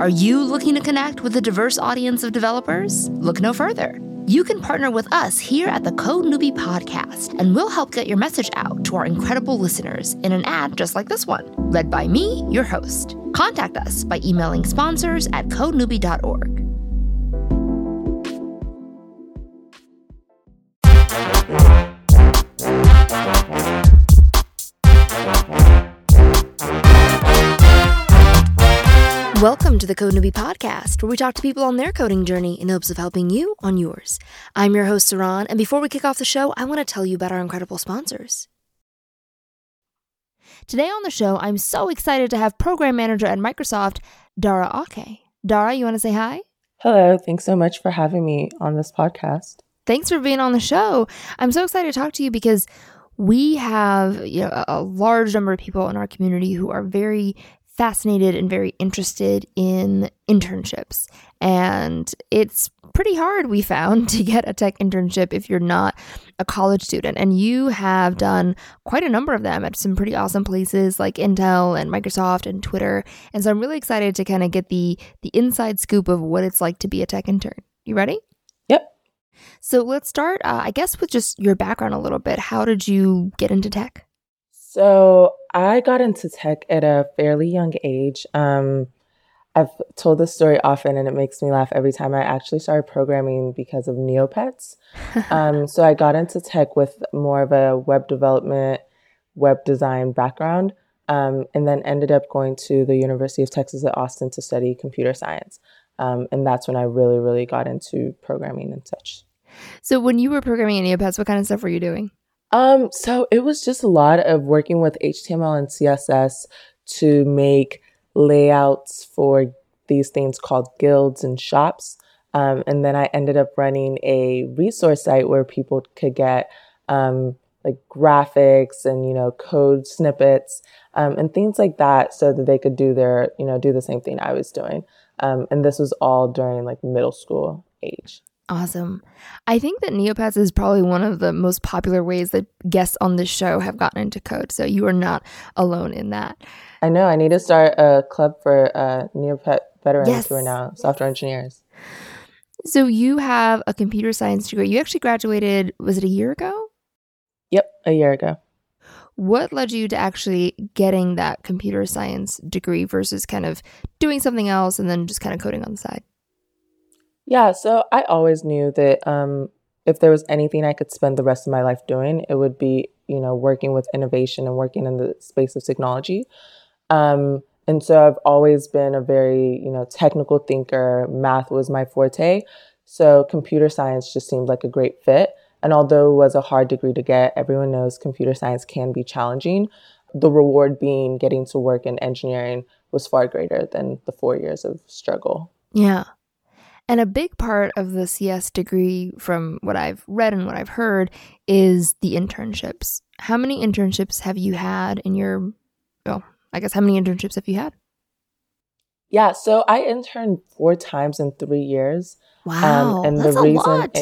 Are you looking to connect with a diverse audience of developers? Look no further. You can partner with us here at the Code Newbie Podcast, and we'll help get your message out to our incredible listeners in an ad just like this one, read by me, your host. Contact us by emailing sponsors at codenewbie.org. Welcome to the Code Newbie Podcast, where we talk to people on their coding journey in hopes of helping you on yours. I'm your host, Saron, and before we kick off the show, I want to tell you about our incredible sponsors. Today on the show, I'm so excited to have Program Manager at Microsoft, Dara Oke. Dara, you want to say hi? Hello. Thanks so much for having me on this podcast. Thanks for being on the show. I'm so excited to talk to you because we have you know, a large number of people in our community who are very fascinated and very interested in internships. And it's pretty hard, we found, to get a tech internship if you're not a college student. And you have done quite a number of them at some pretty awesome places like Intel and Microsoft and Twitter. And so I'm really excited to kind of get the the inside scoop of what it's like to be a tech intern. You ready? Yep. So let's start, uh, I guess, with just your background a little bit. How did you get into tech? So I got into tech at a fairly young age. Um, I've told this story often, and it makes me laugh every time. I actually started programming because of Neopets. um, so I got into tech with more of a web development, web design background, um, and then ended up going to the University of Texas at Austin to study computer science. Um, and that's when I really, really got into programming and such. So when you were programming in Neopets, what kind of stuff were you doing? Um, so it was just a lot of working with HTML and CSS to make layouts for these things called guilds and shops. Um, and then I ended up running a resource site where people could get um, like graphics and you know code snippets um, and things like that, so that they could do their you know do the same thing I was doing. Um, and this was all during like middle school age. Awesome. I think that Neopets is probably one of the most popular ways that guests on this show have gotten into code. So you are not alone in that. I know. I need to start a club for uh, Neopet veterans yes. who are now software engineers. So you have a computer science degree. You actually graduated, was it a year ago? Yep, a year ago. What led you to actually getting that computer science degree versus kind of doing something else and then just kind of coding on the side? Yeah, so I always knew that um, if there was anything I could spend the rest of my life doing, it would be, you know, working with innovation and working in the space of technology. Um, and so I've always been a very, you know, technical thinker. Math was my forte. So computer science just seemed like a great fit. And although it was a hard degree to get, everyone knows computer science can be challenging. The reward being getting to work in engineering was far greater than the four years of struggle. Yeah. And a big part of the CS degree, from what I've read and what I've heard, is the internships. How many internships have you had in your, well, I guess how many internships have you had? Yeah, so I interned four times in three years. Wow, um, and that's the reason, a lot.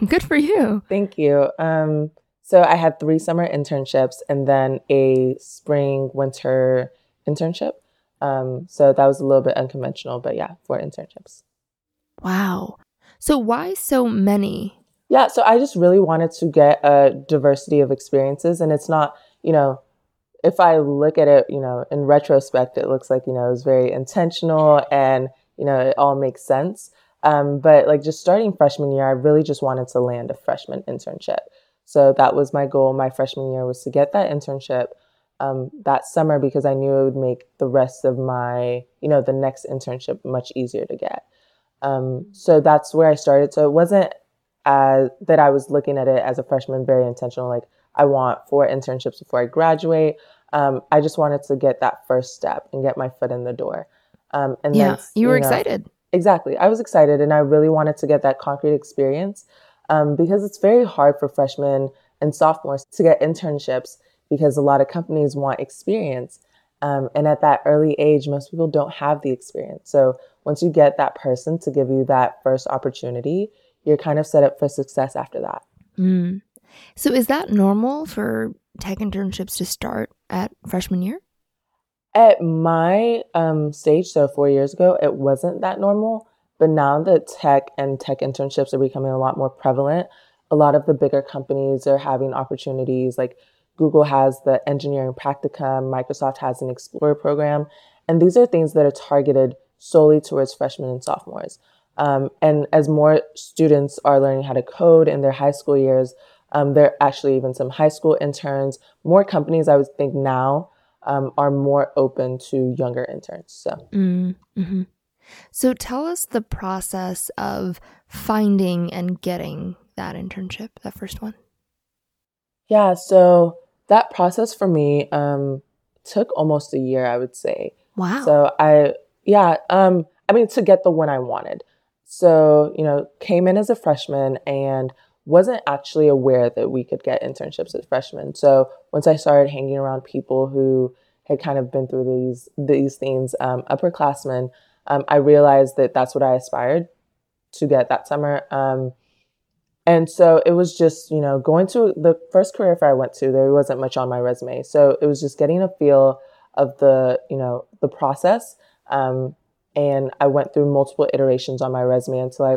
Good for you. Thank you. Um, so I had three summer internships and then a spring winter internship. Um, so that was a little bit unconventional, but yeah, four internships. Wow. So why so many? Yeah, so I just really wanted to get a diversity of experiences and it's not, you know, if I look at it, you know, in retrospect, it looks like, you know, it was very intentional and, you know, it all makes sense. Um, but like just starting freshman year, I really just wanted to land a freshman internship. So that was my goal. My freshman year was to get that internship um, that summer because I knew it would make the rest of my, you know, the next internship much easier to get. Um, so that's where I started. So it wasn't as that I was looking at it as a freshman very intentional. Like I want four internships before I graduate. Um, I just wanted to get that first step and get my foot in the door. Um, and yeah, then, you were you know, excited. Exactly, I was excited, and I really wanted to get that concrete experience um, because it's very hard for freshmen and sophomores to get internships because a lot of companies want experience. Um, and at that early age, most people don't have the experience. So once you get that person to give you that first opportunity, you're kind of set up for success after that. Mm. So, is that normal for tech internships to start at freshman year? At my um, stage, so four years ago, it wasn't that normal. But now that tech and tech internships are becoming a lot more prevalent, a lot of the bigger companies are having opportunities. Like Google has the engineering practicum, Microsoft has an Explorer program. And these are things that are targeted solely towards freshmen and sophomores. Um, and as more students are learning how to code in their high school years, um, there are actually even some high school interns. More companies, I would think now, um, are more open to younger interns. So, mm-hmm. so tell us the process of finding and getting that internship, that first one. Yeah, so that process for me um, took almost a year, I would say. Wow. So I, yeah, um, I mean, to get the one I wanted. So, you know, came in as a freshman and wasn't actually aware that we could get internships as freshmen. So once I started hanging around people who had kind of been through these these things, um, upperclassmen, um, I realized that that's what I aspired to get that summer. Um, and so it was just, you know, going to the first career fair I went to, there wasn't much on my resume. So it was just getting a feel of the, you know, the process. Um, and I went through multiple iterations on my resume until I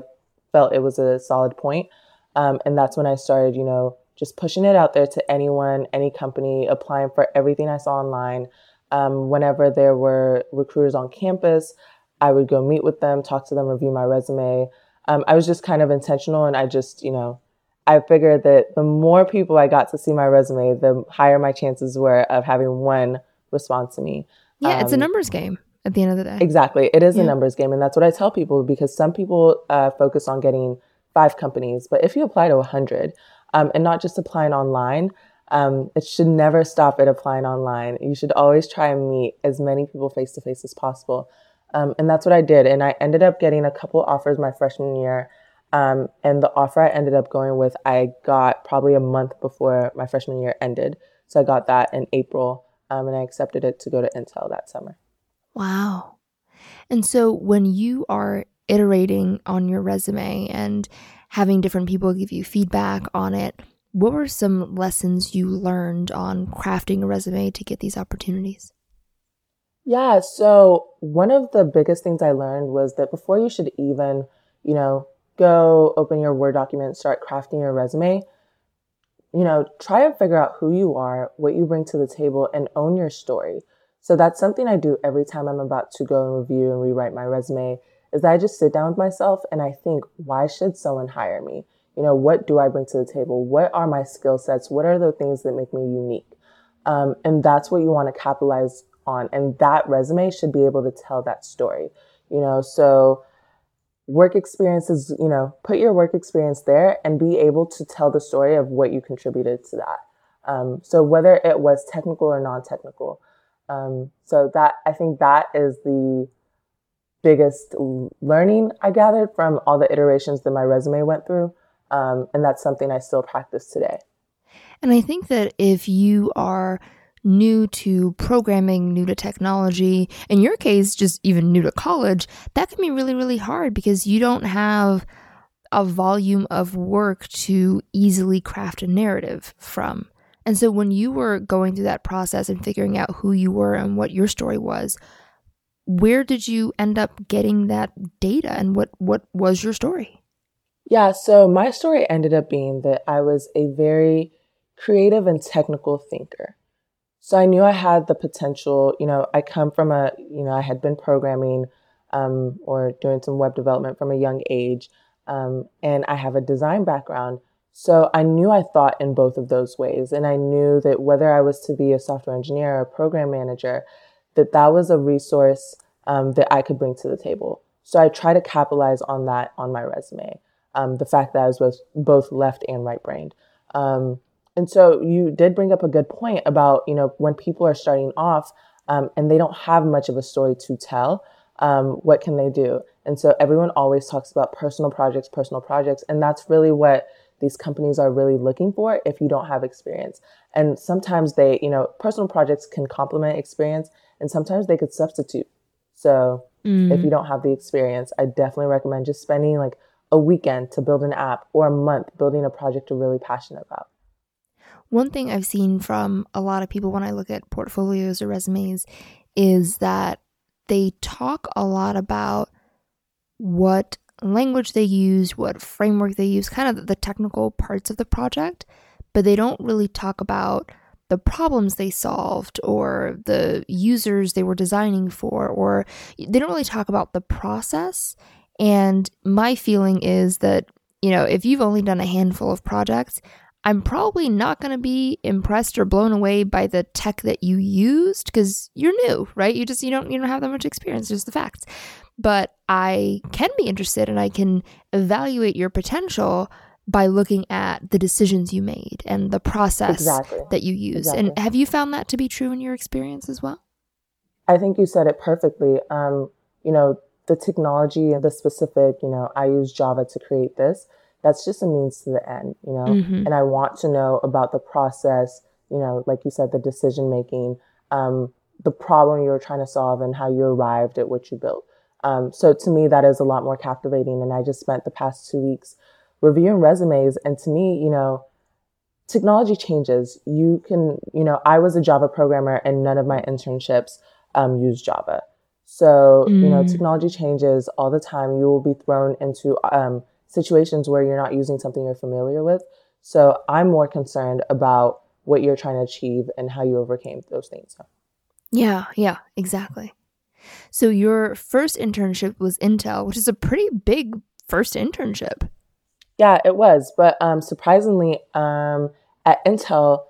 felt it was a solid point. Um, and that's when I started, you know, just pushing it out there to anyone, any company, applying for everything I saw online. Um, whenever there were recruiters on campus, I would go meet with them, talk to them, review my resume. Um, I was just kind of intentional, and I just, you know, I figured that the more people I got to see my resume, the higher my chances were of having one respond to me. Yeah, it's a um, numbers game at the end of the day. Exactly. It is yeah. a numbers game. And that's what I tell people because some people uh, focus on getting five companies. But if you apply to 100 um, and not just applying online, um, it should never stop at applying online. You should always try and meet as many people face to face as possible. Um, and that's what I did. And I ended up getting a couple offers my freshman year. Um, and the offer I ended up going with, I got probably a month before my freshman year ended. So I got that in April um, and I accepted it to go to Intel that summer. Wow. And so when you are iterating on your resume and having different people give you feedback on it, what were some lessons you learned on crafting a resume to get these opportunities? Yeah, so one of the biggest things I learned was that before you should even, you know, go open your Word document, start crafting your resume, you know, try and figure out who you are, what you bring to the table, and own your story. So that's something I do every time I'm about to go and review and rewrite my resume is that I just sit down with myself and I think, why should someone hire me? You know, what do I bring to the table? What are my skill sets? What are the things that make me unique? Um, and that's what you want to capitalize on. And that resume should be able to tell that story, you know, so work experiences, you know, put your work experience there and be able to tell the story of what you contributed to that. Um, so whether it was technical or non-technical, um, so that I think that is the biggest learning I gathered from all the iterations that my resume went through. Um, and that's something I still practice today. And I think that if you are new to programming, new to technology, in your case, just even new to college, that can be really, really hard because you don't have a volume of work to easily craft a narrative from. And so when you were going through that process and figuring out who you were and what your story was, where did you end up getting that data and what what was your story? Yeah, so my story ended up being that I was a very creative and technical thinker. So I knew I had the potential, you know, I come from a, you know, I had been programming um, or doing some web development from a young age. Um, and I have a design background. So I knew I thought in both of those ways. And I knew that whether I was to be a software engineer or a program manager, that that was a resource um, that I could bring to the table. So I try to capitalize on that on my resume. Um, the fact that I was both, both left and right brained. Um, and so you did bring up a good point about, you know, when people are starting off um, and they don't have much of a story to tell, um, what can they do? And so everyone always talks about personal projects, personal projects. And that's really what these companies are really looking for if you don't have experience. And sometimes they, you know, personal projects can complement experience and sometimes they could substitute. So mm. if you don't have the experience, I definitely recommend just spending like a weekend to build an app or a month building a project you're really passionate about. One thing I've seen from a lot of people when I look at portfolios or resumes is that they talk a lot about what language they use, what framework they use, kind of the technical parts of the project, but they don't really talk about the problems they solved or the users they were designing for, or they don't really talk about the process. And my feeling is that, you know, if you've only done a handful of projects, I'm probably not going to be impressed or blown away by the tech that you used because you're new, right? You just you don't you don't have that much experience, just the facts. But I can be interested and I can evaluate your potential by looking at the decisions you made and the process exactly. that you use. Exactly. And have you found that to be true in your experience as well? I think you said it perfectly. Um, you know, the technology and the specific, you know, I use Java to create this. That's just a means to the end, you know, mm-hmm. and I want to know about the process, you know, like you said, the decision making, um, the problem you were trying to solve and how you arrived at what you built. Um, so to me, that is a lot more captivating. And I just spent the past two weeks reviewing resumes. And to me, you know, technology changes. You can, you know, I was a Java programmer and none of my internships um, used Java. So, mm. you know, mm. technology changes all the time. You will be thrown into um, situations where you're not using something you're familiar with. So I'm more concerned about what you're trying to achieve and how you overcame those things. Yeah, yeah, exactly. So your first internship was Intel, which is a pretty big first internship. Yeah, it was. But um, surprisingly, um, at Intel,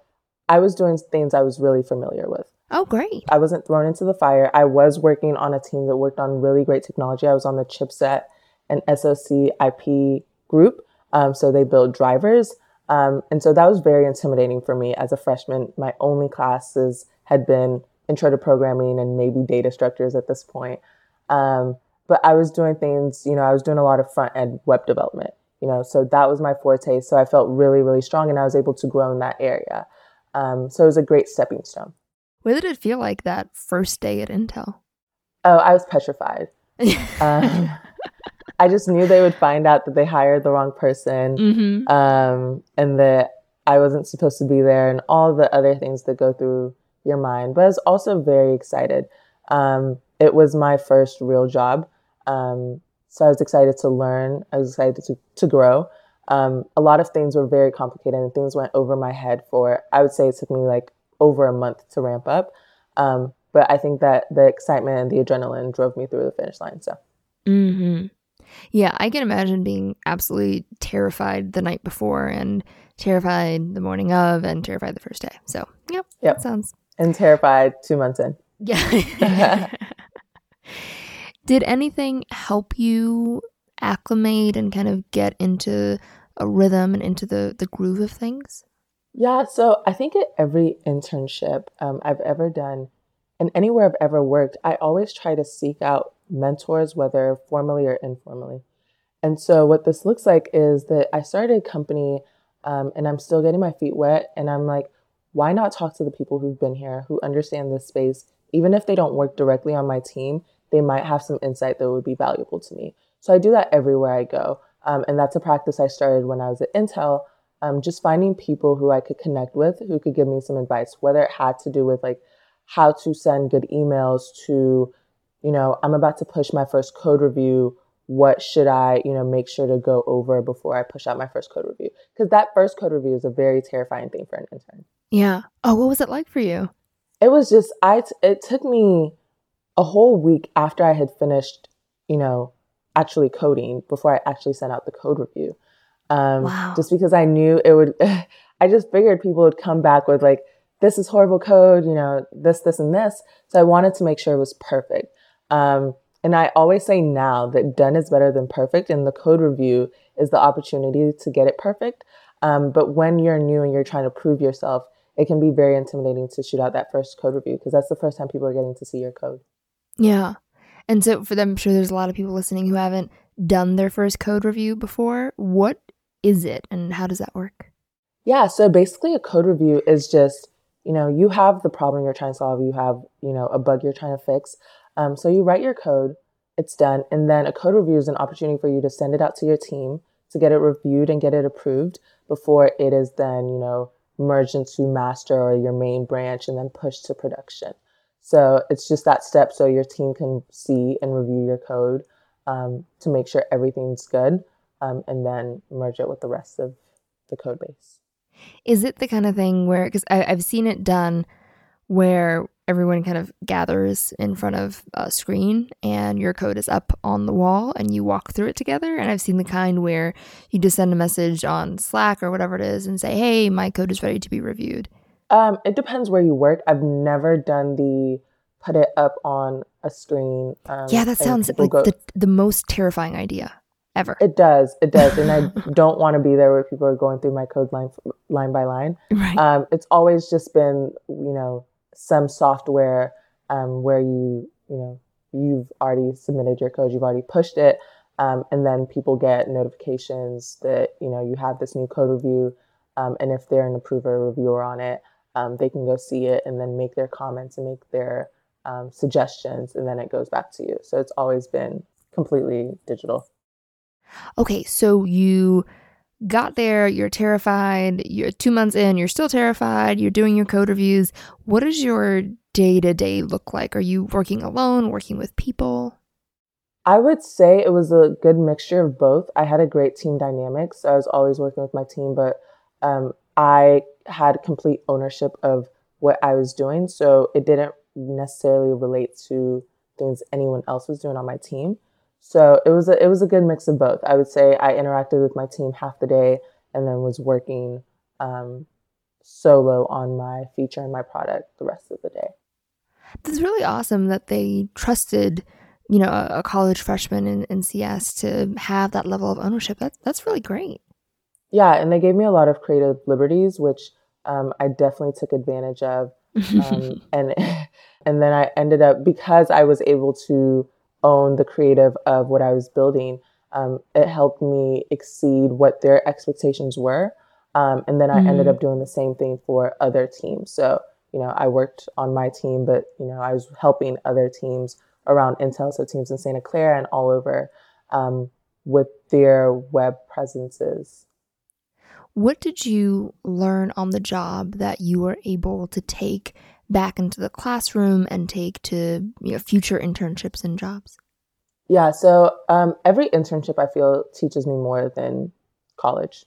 I was doing things I was really familiar with. Oh, great. I wasn't thrown into the fire. I was working on a team that worked on really great technology. I was on the chipset and SoC IP group. Um, so they build drivers. Um, and so that was very intimidating for me as a freshman. My only classes had been intro to programming and maybe data structures at this point. Um, but I was doing things, you know, I was doing a lot of front end web development you know, so that was my forte. So I felt really, really strong and I was able to grow in that area. Um, so it was a great stepping stone. What did it feel like that first day at Intel? Oh, I was petrified. um, I just knew they would find out that they hired the wrong person mm-hmm. um, and that I wasn't supposed to be there and all the other things that go through your mind. But I was also very excited. Um, it was my first real job. Um, so I was excited to learn. I was excited to, to grow. Um, a lot of things were very complicated and things went over my head for, I would say it took me like over a month to ramp up. Um, but I think that the excitement and the adrenaline drove me through the finish line. So, mm-hmm. yeah, I can imagine being absolutely terrified the night before and terrified the morning of and terrified the first day. So, yeah, yep. sounds. And terrified two months in. Yeah. Did anything help you acclimate and kind of get into a rhythm and into the, the groove of things? Yeah, so I think at every internship um, I've ever done and anywhere I've ever worked, I always try to seek out mentors, whether formally or informally. And so what this looks like is that I started a company um, and I'm still getting my feet wet. And I'm like, why not talk to the people who've been here, who understand this space, even if they don't work directly on my team, they might have some insight that would be valuable to me. So I do that everywhere I go. Um, and that's a practice I started when I was at Intel, um, just finding people who I could connect with, who could give me some advice, whether it had to do with like how to send good emails to, you know, I'm about to push my first code review. What should I, you know, make sure to go over before I push out my first code review? Because that first code review is a very terrifying thing for an intern. Yeah. Oh, what was it like for you? It was just I. T- it took me a whole week after I had finished, you know, actually coding before I actually sent out the code review. Um, wow. Just because I knew it would, I just figured people would come back with like, this is horrible code, you know, this, this, and this. So I wanted to make sure it was perfect. Um, and I always say now that done is better than perfect, and the code review is the opportunity to get it perfect. Um, but when you're new and you're trying to prove yourself, it can be very intimidating to shoot out that first code review because that's the first time people are getting to see your code. Yeah. And so for them, I'm sure there's a lot of people listening who haven't done their first code review before. What is it and how does that work? Yeah, so basically a code review is just, you know, you have the problem you're trying to solve, you have, you know, a bug you're trying to fix. Um, so you write your code, it's done, and then a code review is an opportunity for you to send it out to your team to get it reviewed and get it approved before it is then, you know, merged into master or your main branch and then push to production. So it's just that step so your team can see and review your code um, to make sure everything's good um, and then merge it with the rest of the code base. Is it the kind of thing where, because I've seen it done where everyone kind of gathers in front of a screen and your code is up on the wall and you walk through it together. And I've seen the kind where you just send a message on Slack or whatever it is and say, hey, my code is ready to be reviewed. Um, it depends where you work. I've never done the put it up on a screen. Um, yeah, that sounds like go- the, the most terrifying idea ever. It does. It does. And I don't want to be there where people are going through my code line line by line. Right. Um, it's always just been, you know, some software um, where you, you know, you've already submitted your code, you've already pushed it, um, and then people get notifications that you know you have this new code review, um, and if they're an approver reviewer on it, um, they can go see it and then make their comments and make their um, suggestions, and then it goes back to you. So it's always been completely digital. Okay, so you got there, you're terrified, you're two months in, you're still terrified, you're doing your code reviews. What does your day to day look like? Are you working alone, working with people? I would say it was a good mixture of both. I had a great team dynamic, so I was always working with my team, but um, I had complete ownership of what I was doing, so it didn't necessarily relate to things anyone else was doing on my team. So it was a, it was a good mix of both. I would say I interacted with my team half the day and then was working um, solo on my feature and my product the rest of the day. That's really awesome that they trusted, you know, a, a college freshman in, in, CS to have that level of ownership. That's that's really great. Yeah, and they gave me a lot of creative liberties, which um, I definitely took advantage of. Um, and and then I ended up because I was able to own the creative of what I was building, um, it helped me exceed what their expectations were. Um, and then I mm-hmm. ended up doing the same thing for other teams. So, you know, I worked on my team, but, you know, I was helping other teams around Intel, so teams in Santa Clara and all over um, with their web presences. What did you learn on the job that you were able to take back into the classroom and take to you know, future internships and jobs? Yeah, so um, every internship I feel teaches me more than college,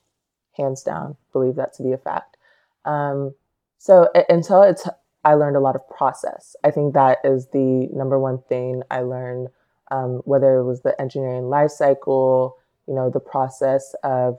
hands down. Believe that to be a fact. Um, so until it's, I learned a lot of process. I think that is the number one thing I learned. Um, whether it was the engineering life cycle, you know, the process of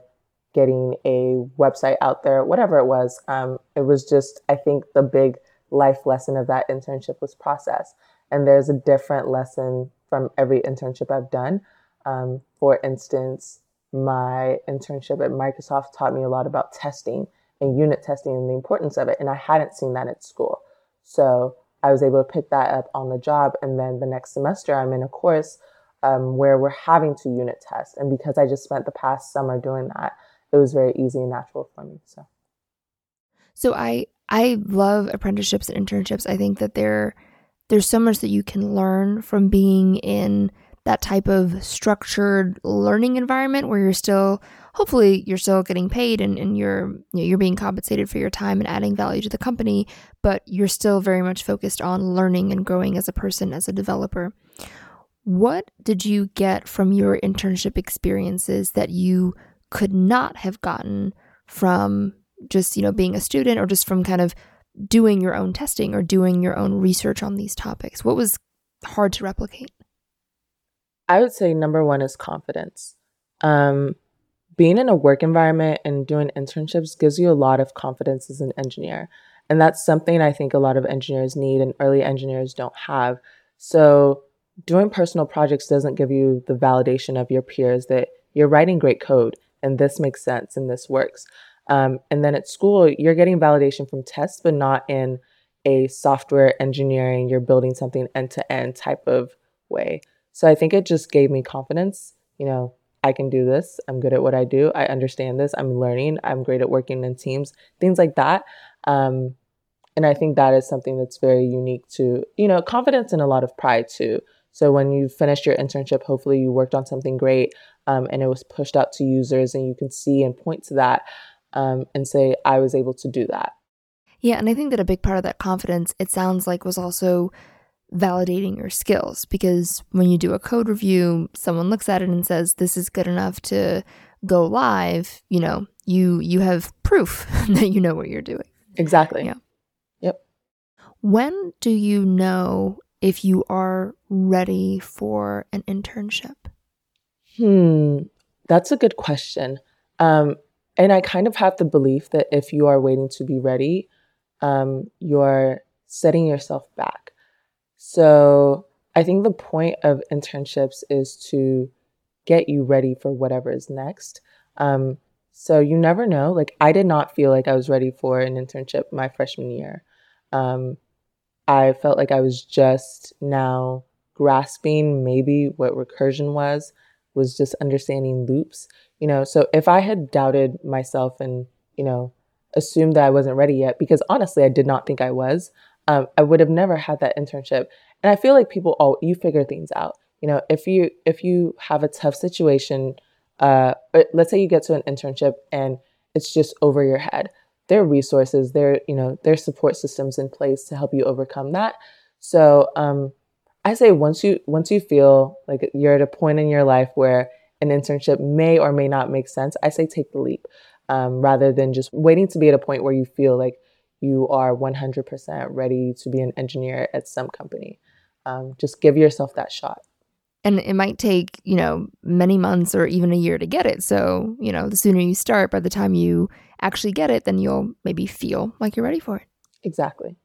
getting a website out there, whatever it was. Um, it was just, I think, the big life lesson of that internship was process. And there's a different lesson from every internship I've done. Um, for instance, my internship at Microsoft taught me a lot about testing and unit testing and the importance of it. And I hadn't seen that at school. So I was able to pick that up on the job. And then the next semester, I'm in a course um, where we're having to unit test. And because I just spent the past summer doing that, it was very easy and natural for me. So, so I I love apprenticeships and internships. I think that there there's so much that you can learn from being in that type of structured learning environment where you're still hopefully you're still getting paid and, and you're you know, you're being compensated for your time and adding value to the company, but you're still very much focused on learning and growing as a person, as a developer. What did you get from your internship experiences that you could not have gotten from just, you know, being a student or just from kind of doing your own testing or doing your own research on these topics? What was hard to replicate? I would say number one is confidence. Um, being in a work environment and doing internships gives you a lot of confidence as an engineer. And that's something I think a lot of engineers need and early engineers don't have. So, doing personal projects doesn't give you the validation of your peers that you're writing great code and this makes sense and this works. Um, and then at school, you're getting validation from tests, but not in a software engineering, you're building something end to end type of way. So I think it just gave me confidence. You know, I can do this. I'm good at what I do. I understand this. I'm learning. I'm great at working in teams, things like that. Um, and I think that is something that's very unique to, you know, confidence and a lot of pride too. So when you finished your internship, hopefully you worked on something great um, and it was pushed out to users and you can see and point to that um, and say, I was able to do that. Yeah. And I think that a big part of that confidence, it sounds like, was also validating your skills because when you do a code review, someone looks at it and says this is good enough to go live, you know, you you have proof that you know what you're doing. Exactly. Yeah. Yep. When do you know if you are ready for an internship? Hmm, that's a good question. Um, and I kind of have the belief that if you are waiting to be ready, um, you're setting yourself back. So I think the point of internships is to get you ready for whatever is next. Um, so you never know. Like I did not feel like I was ready for an internship my freshman year. Um, I felt like I was just now grasping maybe what recursion was, was just understanding loops. You know, so if I had doubted myself and, you know, assumed that I wasn't ready yet, because honestly, I did not think I was, um, I would have never had that internship. And I feel like people, all, you figure things out. You know, if you if you have a tough situation, uh, let's say you get to an internship and it's just over your head there are resources, there, you know, there's support systems in place to help you overcome that. So um, I say once you once you feel like you're at a point in your life where an internship may or may not make sense, I say take the leap um, rather than just waiting to be at a point where you feel like you are 100% ready to be an engineer at some company. Um, just give yourself that shot. And it might take you know many months or even a year to get it. So you know the sooner you start by the time you actually get it then you'll maybe feel like you're ready for it. Exactly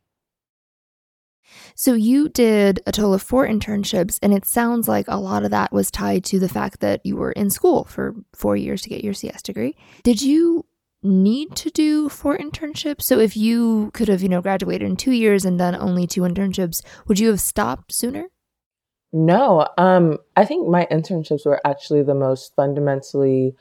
so you did a total of four internships and it sounds like a lot of that was tied to the fact that you were in school for four years to get your cs degree. Did you need to do four internships? So if you could have you know graduated in two years and done only two internships would you have stopped sooner? No, um, I think my internships were actually the most fundamentally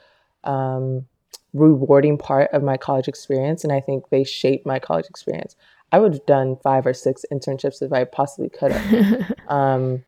um, rewarding part of my college experience, and I think they shaped my college experience. I would have done five or six internships if I possibly could have. um,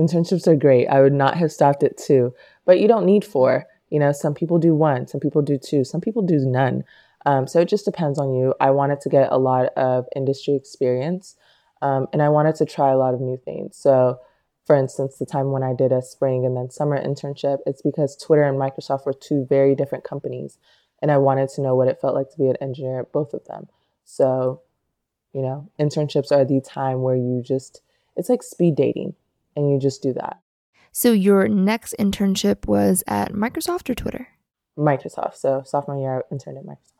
internships are great. I would not have stopped at two, but you don't need four. You know, some people do one, some people do two, some people do none. Um, so it just depends on you. I wanted to get a lot of industry experience, um, and I wanted to try a lot of new things. So for instance, the time when I did a spring and then summer internship, it's because Twitter and Microsoft were two very different companies. And I wanted to know what it felt like to be an engineer at both of them. So, you know, internships are the time where you just, it's like speed dating and you just do that. So, your next internship was at Microsoft or Twitter? Microsoft. So, sophomore year, I interned at Microsoft.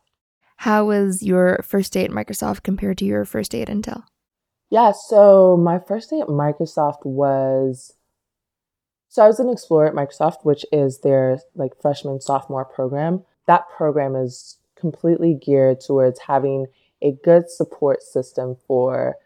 How was your first day at Microsoft compared to your first day at Intel? Yeah, so my first day at Microsoft was so I was an explorer at Microsoft, which is their like freshman sophomore program. That program is completely geared towards having a good support system for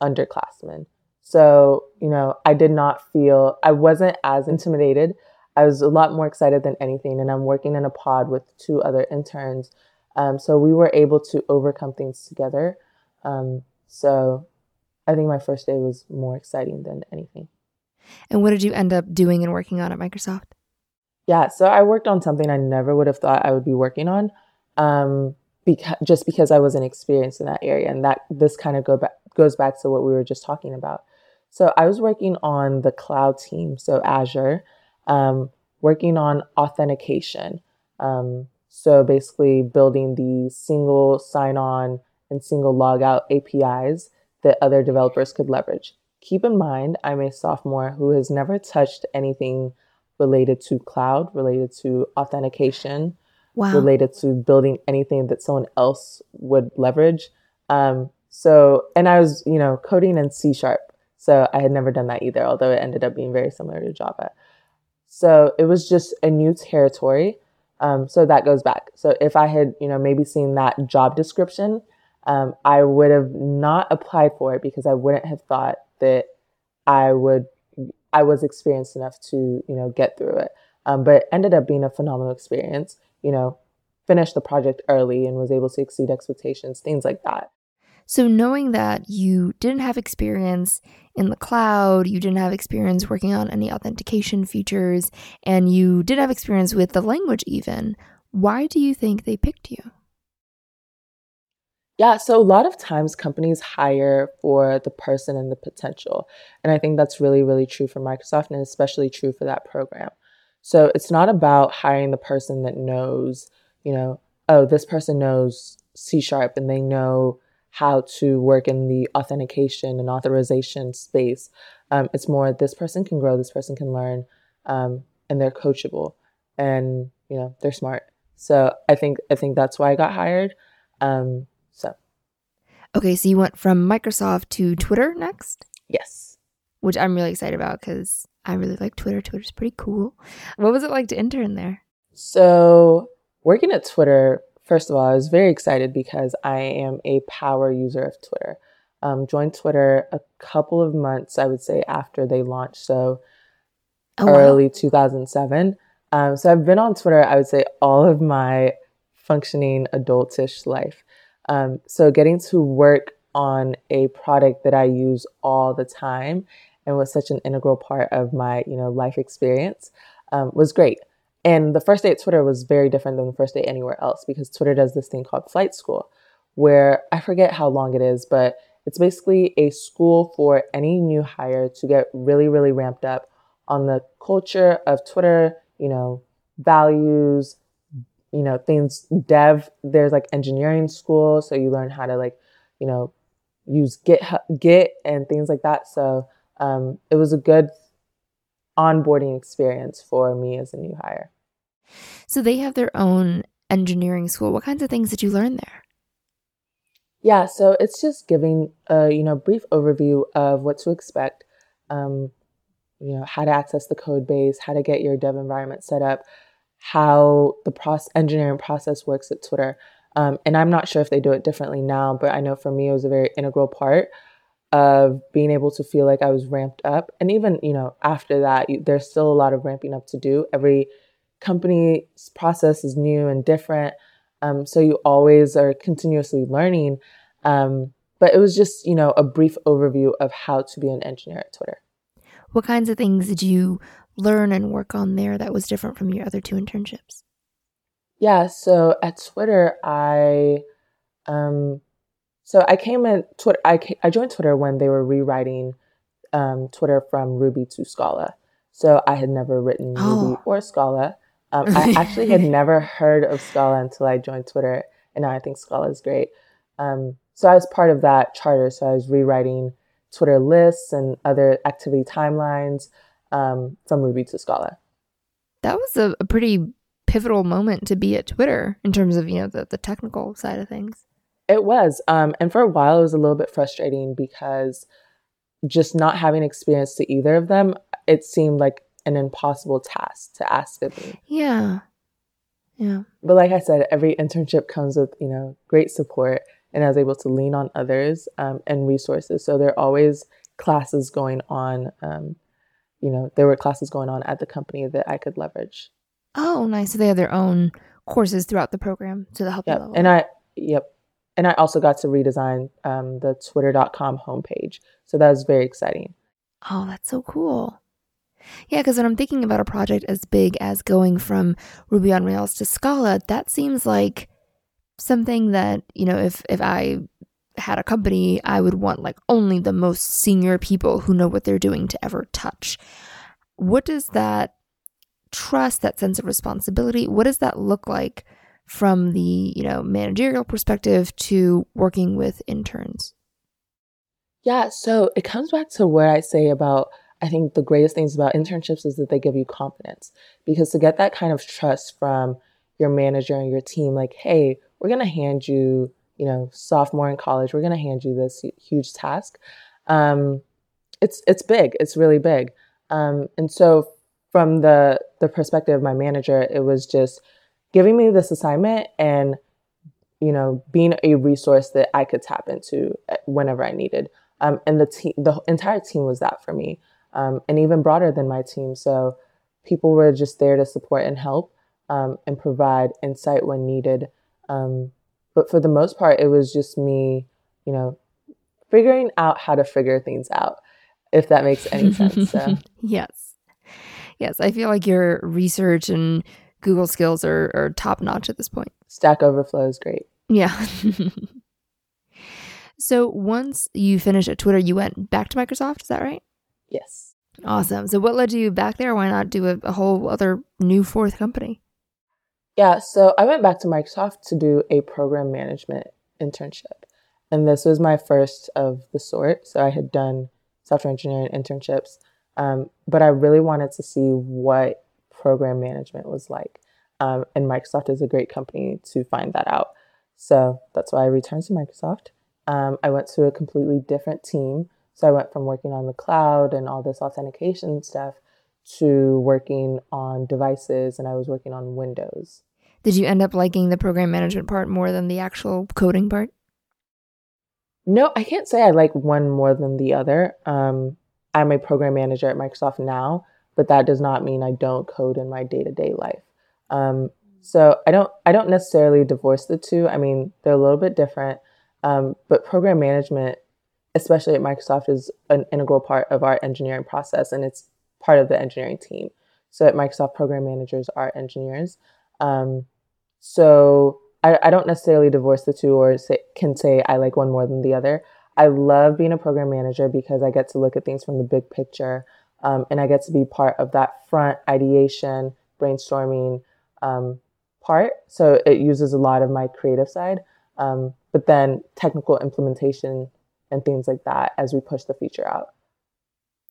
underclassmen. So, you know, I did not feel I wasn't as intimidated. I was a lot more excited than anything, and I'm working in a pod with two other interns. Um, so we were able to overcome things together. Um, so I think my first day was more exciting than anything. And what did you end up doing and working on at Microsoft? Yeah, so I worked on something I never would have thought I would be working on, um, because just because I wasn't experienced in that area, and that this kind of go back goes back to what we were just talking about. So I was working on the cloud team, so Azure, um, working on authentication. Um, so basically, building the single sign-on and single logout APIs that other developers could leverage. Keep in mind, I'm a sophomore who has never touched anything related to cloud, related to authentication, wow. related to building anything that someone else would leverage. Um, so, and I was, you know, coding in C sharp. So I had never done that either, although it ended up being very similar to Java. So it was just a new territory. Um, so that goes back. So if I had, you know, maybe seen that job description um, I would have not applied for it because I wouldn't have thought that I would I was experienced enough to you know get through it. Um, but it ended up being a phenomenal experience. You know, finished the project early and was able to exceed expectations, things like that. So knowing that you didn't have experience in the cloud, you didn't have experience working on any authentication features, and you didn't have experience with the language even, why do you think they picked you? Yeah, so a lot of times companies hire for the person and the potential. And I think that's really, really true for Microsoft and especially true for that program. So it's not about hiring the person that knows, you know, oh, this person knows C sharp and they know how to work in the authentication and authorization space. Um, it's more this person can grow, this person can learn, um, and they're coachable and you know they're smart. So I think I think that's why I got hired. Um, so okay, so you went from Microsoft to Twitter next. Yes, which I'm really excited about because I really like Twitter. Twitter's pretty cool. What was it like to intern there? So working at Twitter First of all, I was very excited because I am a power user of Twitter. Um, joined Twitter a couple of months, I would say, after they launched. So oh, early wow. 2007. Um, so I've been on Twitter, I would say, all of my functioning adultish life. Um, so getting to work on a product that I use all the time and was such an integral part of my, you know, life experience um, was great. And the first day at Twitter was very different than the first day anywhere else because Twitter does this thing called Flight School, where I forget how long it is, but it's basically a school for any new hire to get really, really ramped up on the culture of Twitter, you know, values, you know, things dev. There's like engineering school, so you learn how to like, you know, use Git, Git and things like that. So um, it was a good onboarding experience for me as a new hire. So they have their own engineering school. What kinds of things did you learn there? Yeah, so it's just giving a you know brief overview of what to expect, um, you know how to access the code base, how to get your dev environment set up, how the process engineering process works at Twitter. Um, and I'm not sure if they do it differently now, but I know for me it was a very integral part of being able to feel like I was ramped up. And even, you know, after that, you, there's still a lot of ramping up to do. Every company's process is new and different. Um, so you always are continuously learning. Um, but it was just, you know, a brief overview of how to be an engineer at Twitter. What kinds of things did you learn and work on there that was different from your other two internships? Yeah, so at Twitter, I um, so I came in Twitter. I came, I joined Twitter when they were rewriting um, Twitter from Ruby to Scala. So I had never written oh. Ruby or Scala. Um, I actually had never heard of Scala until I joined Twitter, and now I think Scala is great. Um, so I was part of that charter. So I was rewriting Twitter lists and other activity timelines um, from Ruby to Scala. That was a, a pretty pivotal moment to be at Twitter in terms of you know the, the technical side of things. It was. Um, and for a while, it was a little bit frustrating because just not having experience to either of them, it seemed like an impossible task to ask of me. Yeah. Yeah. But like I said, every internship comes with, you know, great support and I was able to lean on others um, and resources. So there are always classes going on. Um, you know, there were classes going on at the company that I could leverage. Oh, nice. So they have their own courses throughout the program to the help yep. you. And I, yep and I also got to redesign um, the twitter.com homepage. So that was very exciting. Oh, that's so cool. Yeah, because when I'm thinking about a project as big as going from Ruby on Rails to Scala, that seems like something that, you know, if if I had a company, I would want like only the most senior people who know what they're doing to ever touch. What does that trust, that sense of responsibility, what does that look like from the, you know, managerial perspective to working with interns? Yeah, so it comes back to what I say about I think the greatest things about internships is that they give you confidence because to get that kind of trust from your manager and your team like, "Hey, we're going to hand you, you know, sophomore in college, we're going to hand you this huge task." Um, it's it's big. It's really big. Um, and so from the the perspective of my manager, it was just giving me this assignment and you know being a resource that I could tap into eh, whenever I needed. Um, and the team, the entire team was that for me, um, and even broader than my team. So people were just there to support and help um, and provide insight when needed. Um, but for the most part, it was just me, you know, figuring out how to figure things out, if that makes any sense. So. yes, yes, I feel like your research and Google skills are, are top notch at this point. Stack Overflow is great. Yeah. So once you finished at Twitter, you went back to Microsoft. Is that right? Yes. Awesome. So what led you back there? Why not do a, a whole other new fourth company? Yeah, so I went back to Microsoft to do a program management internship. And this was my first of the sort. So I had done software engineering internships, um, but I really wanted to see what program management was like. Um, and Microsoft is a great company to find that out. So that's why I returned to Microsoft. Um, I went to a completely different team. So I went from working on the cloud and all this authentication stuff to working on devices, and I was working on Windows. Did you end up liking the program management part more than the actual coding part? No, I can't say I like one more than the other. Um, I'm a program manager at Microsoft now, but that does not mean I don't code in my day to day life. Um, so I don't I don't necessarily divorce the two. I mean, they're a little bit different, um, but program management, especially at Microsoft, is an integral part of our engineering process, and it's part of the engineering team. So at Microsoft, program managers are engineers. Um, so I, I don't necessarily divorce the two or say, can say I like one more than the other. I love being a program manager because I get to look at things from the big picture um, and I get to be part of that front ideation, brainstorming um, part. So it uses a lot of my creative side, um, but then technical implementation and things like that as we push the feature out.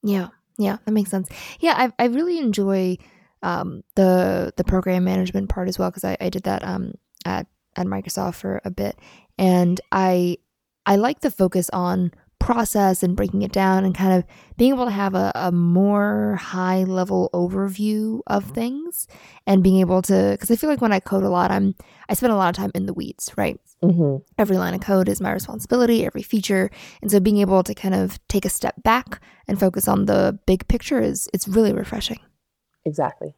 Yeah, yeah, that makes sense. Yeah, I I really enjoy um, the the program management part as well because I, I did that um, at at Microsoft for a bit, and I I like the focus on process and breaking it down and kind of being able to have a, a more high level overview of things and being able to because I feel like when I code a lot I'm I spend a lot of time in the weeds right mm-hmm. every line of code is my responsibility every feature and so being able to kind of take a step back and focus on the big picture is it's really refreshing exactly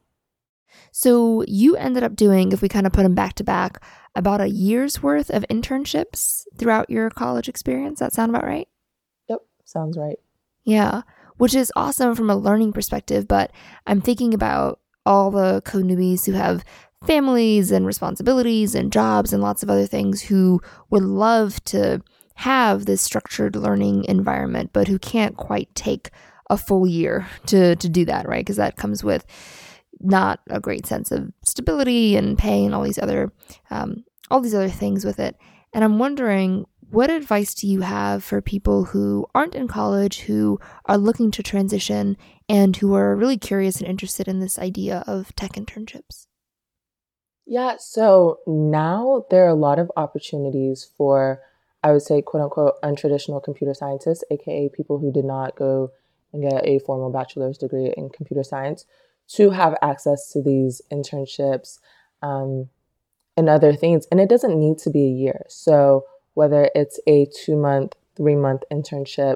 so you ended up doing, if we kind of put them back to back, about a year's worth of internships throughout your college experience. That sound about right? Sounds right. Yeah, which is awesome from a learning perspective. But I'm thinking about all the code newbies who have families and responsibilities and jobs and lots of other things who would love to have this structured learning environment, but who can't quite take a full year to to do that, right? Because that comes with not a great sense of stability and pay and all these other um, all these other things with it. And I'm wondering, what advice do you have for people who aren't in college, who are looking to transition, and who are really curious and interested in this idea of tech internships? Yeah, so now there are a lot of opportunities for, I would say, quote unquote, untraditional computer scientists, aka people who did not go and get a formal bachelor's degree in computer science, to have access to these internships um, and other things. And it doesn't need to be a year. So whether it's a two month, three month internship,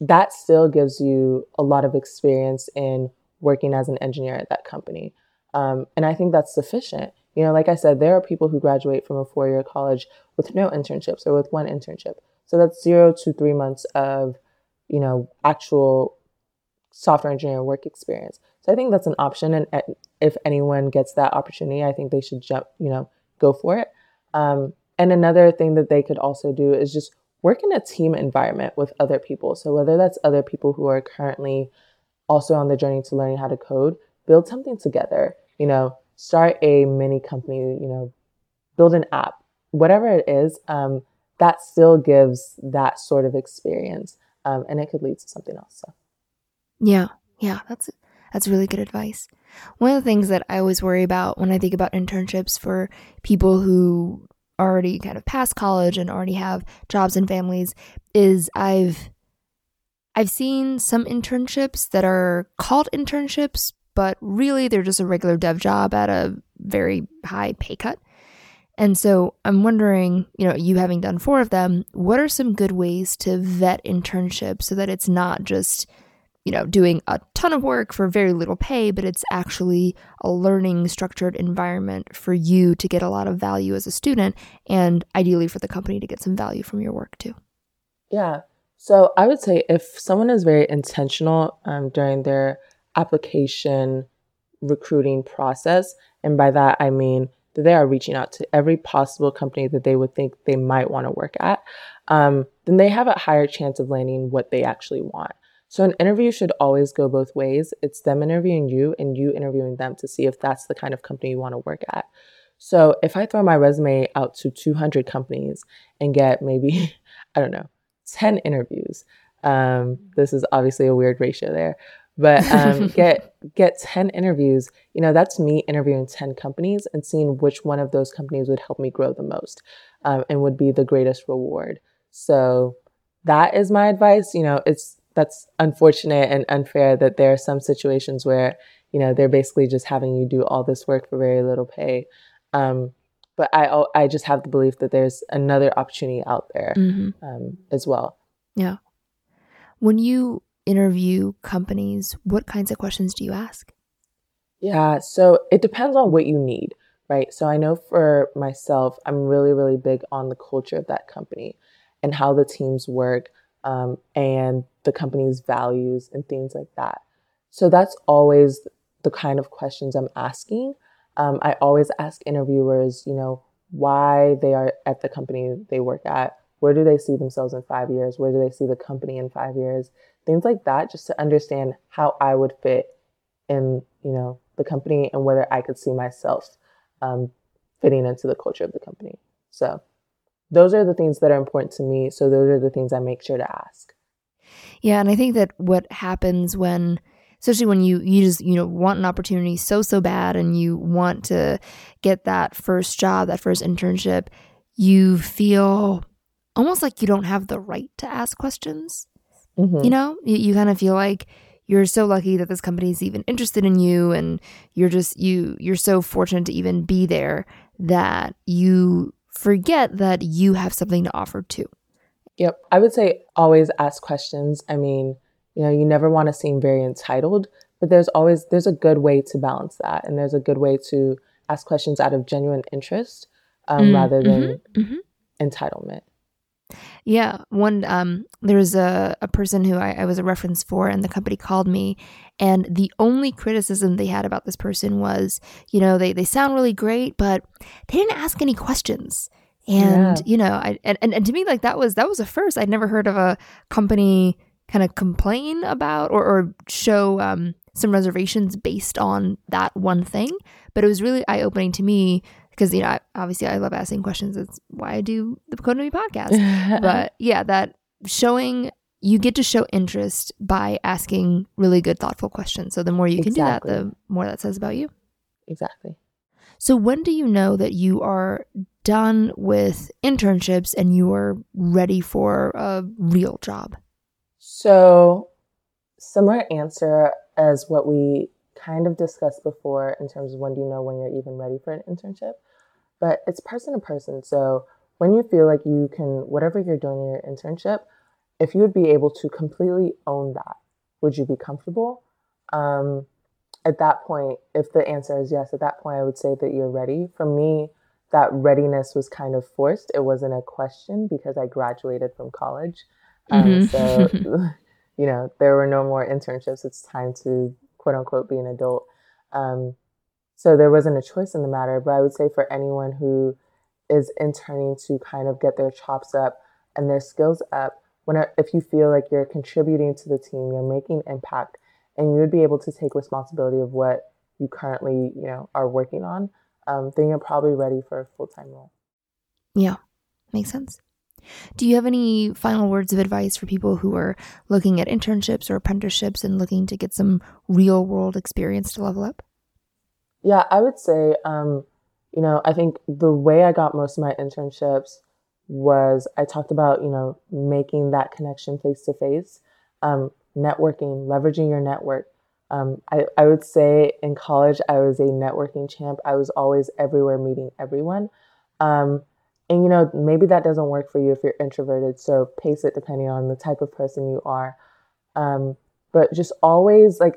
that still gives you a lot of experience in working as an engineer at that company. Um, and I think that's sufficient. You know, like I said, there are people who graduate from a four year college with no internships or with one internship. So that's zero to three months of, you know, actual software engineering work experience. So I think that's an option. And if anyone gets that opportunity, I think they should jump, you know, go for it. Um, and another thing that they could also do is just work in a team environment with other people. So whether that's other people who are currently also on the journey to learning how to code, build something together, you know, start a mini company, you know, build an app, whatever it is, um, that still gives that sort of experience. Um, and it could lead to something else. So. Yeah, yeah, that's that's really good advice. One of the things that I always worry about when I think about internships for people who already kind of past college and already have jobs and families is I've I've seen some internships that are called internships, but really they're just a regular dev job at a very high pay cut. And so I'm wondering, you know, you having done four of them, what are some good ways to vet internships so that it's not just you know, doing a ton of work for very little pay, but it's actually a learning structured environment for you to get a lot of value as a student and ideally for the company to get some value from your work too. Yeah. So I would say if someone is very intentional um, during their application recruiting process, and by that I mean that they are reaching out to every possible company that they would think they might want to work at, um, then they have a higher chance of landing what they actually want. So an interview should always go both ways. It's them interviewing you and you interviewing them to see if that's the kind of company you want to work at. So if I throw my resume out to 200 companies and get maybe, I don't know, 10 interviews, um, this is obviously a weird ratio there, but um, get get 10 interviews you know that's me interviewing 10 companies and seeing which one of those companies would help me grow the most um, and would be the greatest reward so that is my advice you know it's that's unfortunate and unfair that there are some situations where you know they're basically just having you do all this work for very little pay um, but I, I just have the belief that there's another opportunity out there mm-hmm. um, as well yeah when you interview companies, what kinds of questions do you ask? Yeah, so it depends on what you need, right? So I know for myself, I'm really, really big on the culture of that company and how the teams work um, and the company's values and things like that. So that's always the kind of questions I'm asking. Um, I always ask interviewers, you know, why they are at the company they work at. Where do they see themselves in five years? Where do they see the company in five years? things like that, just to understand how I would fit in, you know, the company and whether I could see myself um, fitting into the culture of the company. So those are the things that are important to me. So those are the things I make sure to ask. Yeah, and I think that what happens when especially when you you just you know want an opportunity so so bad and you want to get that first job, that first internship, you feel almost like you don't have the right to ask questions. Mm-hmm. You know, you, you kind of feel like you're so lucky that this company is even interested in you and you're just you you're so fortunate to even be there that you forget that you have something to offer too. Yep. I would say always ask questions. I mean, you know, you never want to seem very entitled, but there's always there's a good way to balance that and there's a good way to ask questions out of genuine interest um, mm, rather than mm-hmm, mm-hmm. entitlement. Yeah, one um, there was a, a person who I, I was a reference for, and the company called me, and the only criticism they had about this person was, you know, they they sound really great, but they didn't ask any questions. And yeah. you know, I and, and, and to me, like that was that was a first. I'd never heard of a company kind of complain about or, or show um, some reservations based on that one thing. But it was really eye opening to me because you know obviously I love asking questions. It's why I do the Code Newbie podcast. but yeah, that showing you get to show interest by asking really good, thoughtful questions. So the more you can exactly. do that, the more that says about you. Exactly. So when do you know that you are done with internships and you are ready for a real job? So similar answer as what we kind of discussed before in terms of when do you know when you're even ready for an internship, but it's person to person. So when you feel like you can, whatever you're doing in your internship, if you would be able to completely own that, would you be comfortable? Um, at that point, if the answer is yes, at that point, I would say that you're ready. For me, that readiness was kind of forced. It wasn't a question because I graduated from college. Um, mm-hmm. So, you know, there were no more internships. It's time to quote unquote be an adult. Um, so there wasn't a choice in the matter. But I would say for anyone who is interning to kind of get their chops up and their skills up, when if you feel like you're contributing to the team, you're making impact, and you would be able to take responsibility of what you currently you know are working on, um, then you're probably ready for a full time role. Yeah, makes sense. Do you have any final words of advice for people who are looking at internships or apprenticeships and looking to get some real world experience to level up? Yeah, I would say, um, you know, I think the way I got most of my internships was I talked about, you know, making that connection face to face, networking, leveraging your network. Um, I, I would say in college, I was a networking champ. I was always everywhere meeting everyone. Um, and you know, maybe that doesn't work for you if you're introverted. So pace it depending on the type of person you are. Um, but just always like,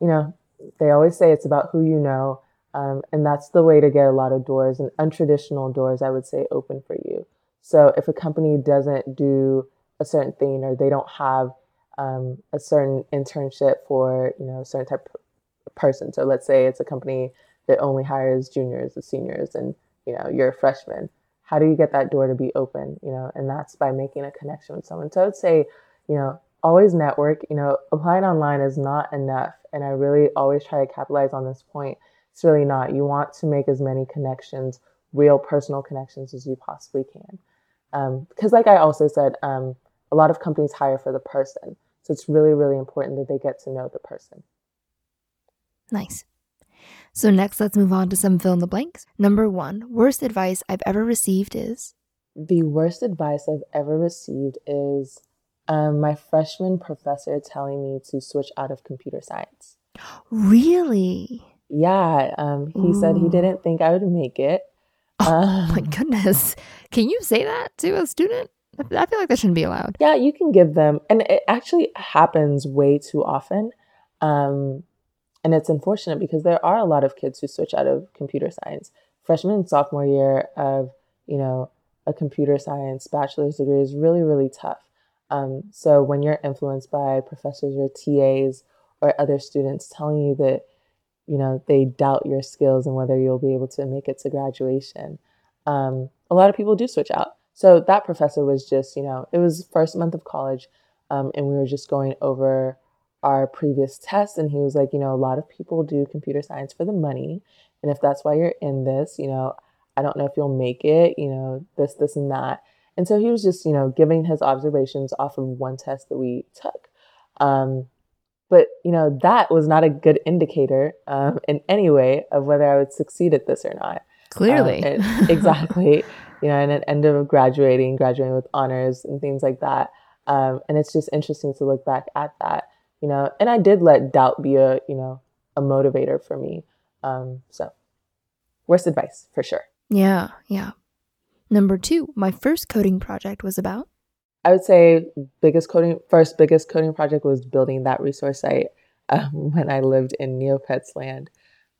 you know, they always say it's about who you know. Um, and that's the way to get a lot of doors and untraditional doors, I would say, open for you. So if a company doesn't do a certain thing or they don't have um, a certain internship for, you know, a certain type of person. So let's say it's a company that only hires juniors and seniors and you know you're a freshman how do you get that door to be open you know and that's by making a connection with someone. So i would say you know always network you know applying online is not enough and i really always try to capitalize on this point. It's really not. You want to make as many connections real personal connections as you possibly can. Because um, like i also said um, a lot of companies hire for the person. So it's really really important that they get to know the person. Nice so, next, let's move on to some fill in the blanks. Number one, worst advice I've ever received is? The worst advice I've ever received is um, my freshman professor telling me to switch out of computer science. Really? Yeah. Um, he Ooh. said he didn't think I would make it. Oh um, my goodness. Can you say that to a student? I feel like that shouldn't be allowed. Yeah, you can give them, and it actually happens way too often. Um, and it's unfortunate because there are a lot of kids who switch out of computer science. Freshman and sophomore year of, you know, a computer science bachelor's degree is really, really tough. Um, so when you're influenced by professors or TAs or other students telling you that, you know, they doubt your skills and whether you'll be able to make it to graduation, um, a lot of people do switch out. So that professor was just, you know, it was first month of college, um, and we were just going over our previous test and he was like, you know, a lot of people do computer science for the money. And if that's why you're in this, you know, I don't know if you'll make it, you know, this, this, and that. And so he was just, you know, giving his observations off of one test that we took. Um, but, you know, that was not a good indicator um, in any way of whether I would succeed at this or not. Clearly. Um, exactly. you know, and at end of graduating, graduating with honors and things like that. Um, and it's just interesting to look back at that you know, and I did let doubt be a, you know, a motivator for me. Um, so worst advice for sure. Yeah, yeah. Number two, my first coding project was about. I would say biggest coding, first biggest coding project was building that resource site um, when I lived in Neopets land.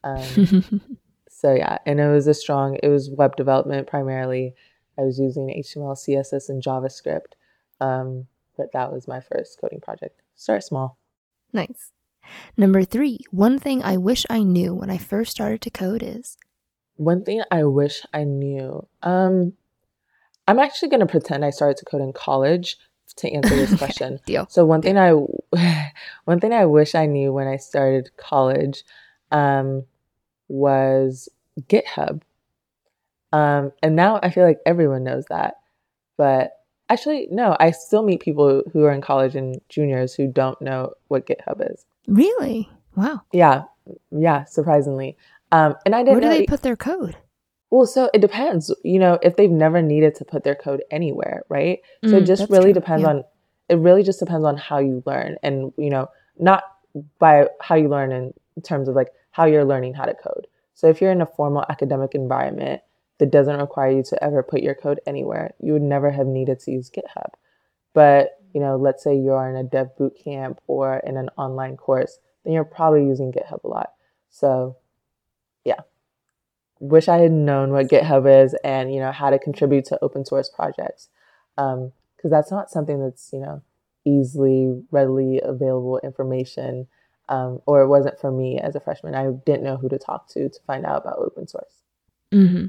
Um, so yeah, and it was a strong. It was web development primarily. I was using HTML, CSS, and JavaScript, um, but that was my first coding project. Start small. Nice. Number three, one thing I wish I knew when I first started to code is. One thing I wish I knew. Um, I'm actually going to pretend I started to code in college to answer this question. Deal. So one thing I, one thing I wish I knew when I started college, um, was GitHub. Um, and now I feel like everyone knows that, but Actually, no, I still meet people who are in college and juniors who don't know what GitHub is. Really? Wow. Yeah. Yeah, surprisingly. Um, and I didn't Where do they put their code? Well, so it depends, you know, if they've never needed to put their code anywhere, right? So mm, it just really true. depends yeah. on it really just depends on how you learn and, you know, not by how you learn in terms of like how you're learning how to code. So if you're in a formal academic environment, that doesn't require you to ever put your code anywhere, you would never have needed to use GitHub. But, you know, let's say you're in a dev boot camp or in an online course, then you're probably using GitHub a lot. So, yeah. Wish I had known what GitHub is and, you know, how to contribute to open source projects. Because um, that's not something that's, you know, easily, readily available information. Um, or it wasn't for me as a freshman. I didn't know who to talk to to find out about open source. Mm-hmm.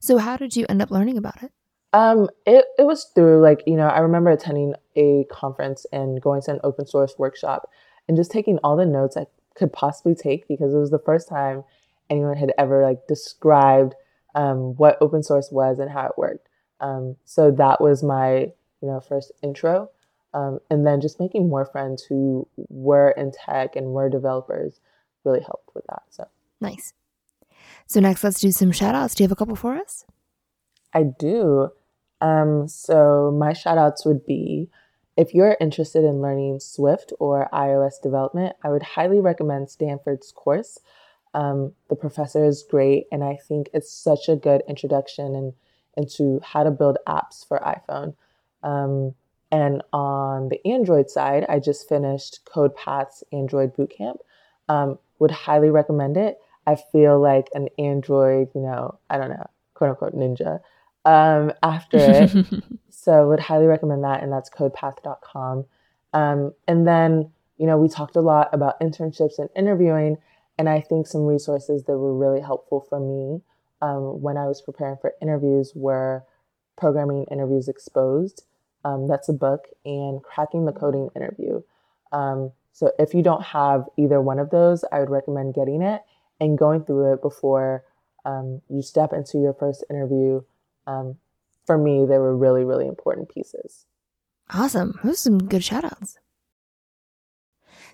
So how did you end up learning about it? Um, it, it was through like, you know, I remember attending a conference and going to an open source workshop and just taking all the notes I could possibly take because it was the first time anyone had ever like described um, what open source was and how it worked. Um, so that was my, you know, first intro. Um, and then just making more friends who were in tech and were developers really helped with that. So nice. So next, let's do some shout outs. Do you have a couple for us? I do. Um, so my shout outs would be if you're interested in learning Swift or iOS development, I would highly recommend Stanford's course. Um, the professor is great, and I think it's such a good introduction in, into how to build apps for iPhone. Um, and on the Android side, I just finished CodePath's Android Bootcamp. Um, would highly recommend it. I feel like an Android, you know, I don't know, quote unquote ninja um, after it. so would highly recommend that, and that's codepath.com. Um, and then, you know, we talked a lot about internships and interviewing, And I think some resources that were really helpful for me um, when I was preparing for interviews were Programming Interviews Exposed. Um, that's a book, and Cracking the Coding Interview. Um, so if you don't have either one of those, I would recommend getting it and going through it before um, you step into your first interview. Um, for me, they were really, really important pieces. Awesome. Those are some good shout outs.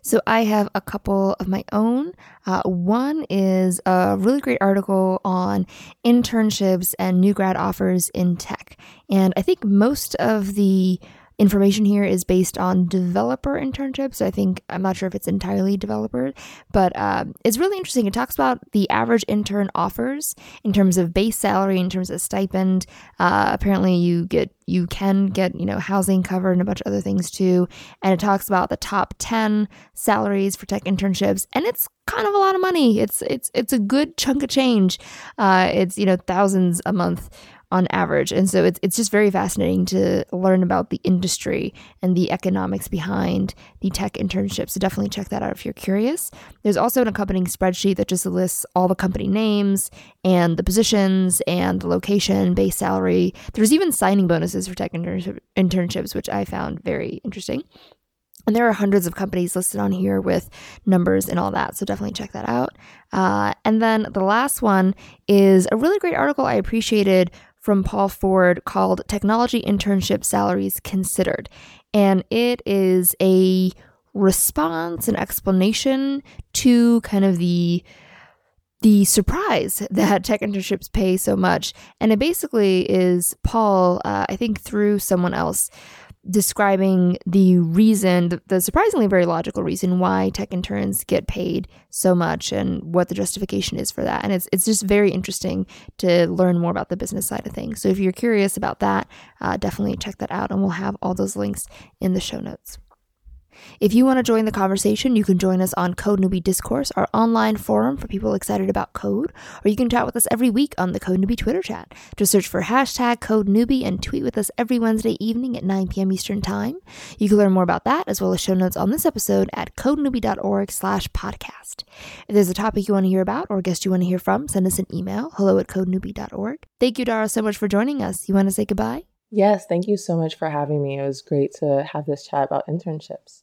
So I have a couple of my own. Uh, one is a really great article on internships and new grad offers in tech. And I think most of the information here is based on developer internships. I think I'm not sure if it's entirely developer, but uh, it's really interesting. It talks about the average intern offers in terms of base salary, in terms of stipend. Uh, apparently, you get you can get you know housing covered and a bunch of other things too. And it talks about the top ten salaries for tech internships, and it's kind of a lot of money. It's it's it's a good chunk of change. Uh, it's you know thousands a month on average. And so it's, it's just very fascinating to learn about the industry and the economics behind the tech internships. So definitely check that out if you're curious. There's also an accompanying spreadsheet that just lists all the company names and the positions and the location, base salary. There's even signing bonuses for tech internship, internships, which I found very interesting. And there are hundreds of companies listed on here with numbers and all that. So definitely check that out. Uh, and then the last one is a really great article I appreciated from Paul Ford called Technology Internship Salaries Considered. And it is a response and explanation to kind of the the surprise that tech internships pay so much. And it basically is Paul, uh, I think through someone else, describing the reason, the, surprisingly very logical reason why tech interns get paid so much and what the justification is for that. And it's it's just very interesting to learn more about the business side of things. So if you're curious about that, uh, definitely check that out, and we'll have all those links in the show notes. If you want to join the conversation, you can join us on Code Newbie Discourse, our online forum for people excited about code, or you can chat with us every week on the Code Newbie Twitter chat. Just search for hashtag Code Newbie and tweet with us every Wednesday evening at 9 p.m. Eastern Time. You can learn more about that as well as show notes on this episode at codenewbie.org slash podcast. If there's a topic you want to hear about or a guest you want to hear from, send us an email, hello at codenewbie.org. Thank you, Dara, so much for joining us. You want to say goodbye? Yes, thank you so much for having me. It was great to have this chat about internships.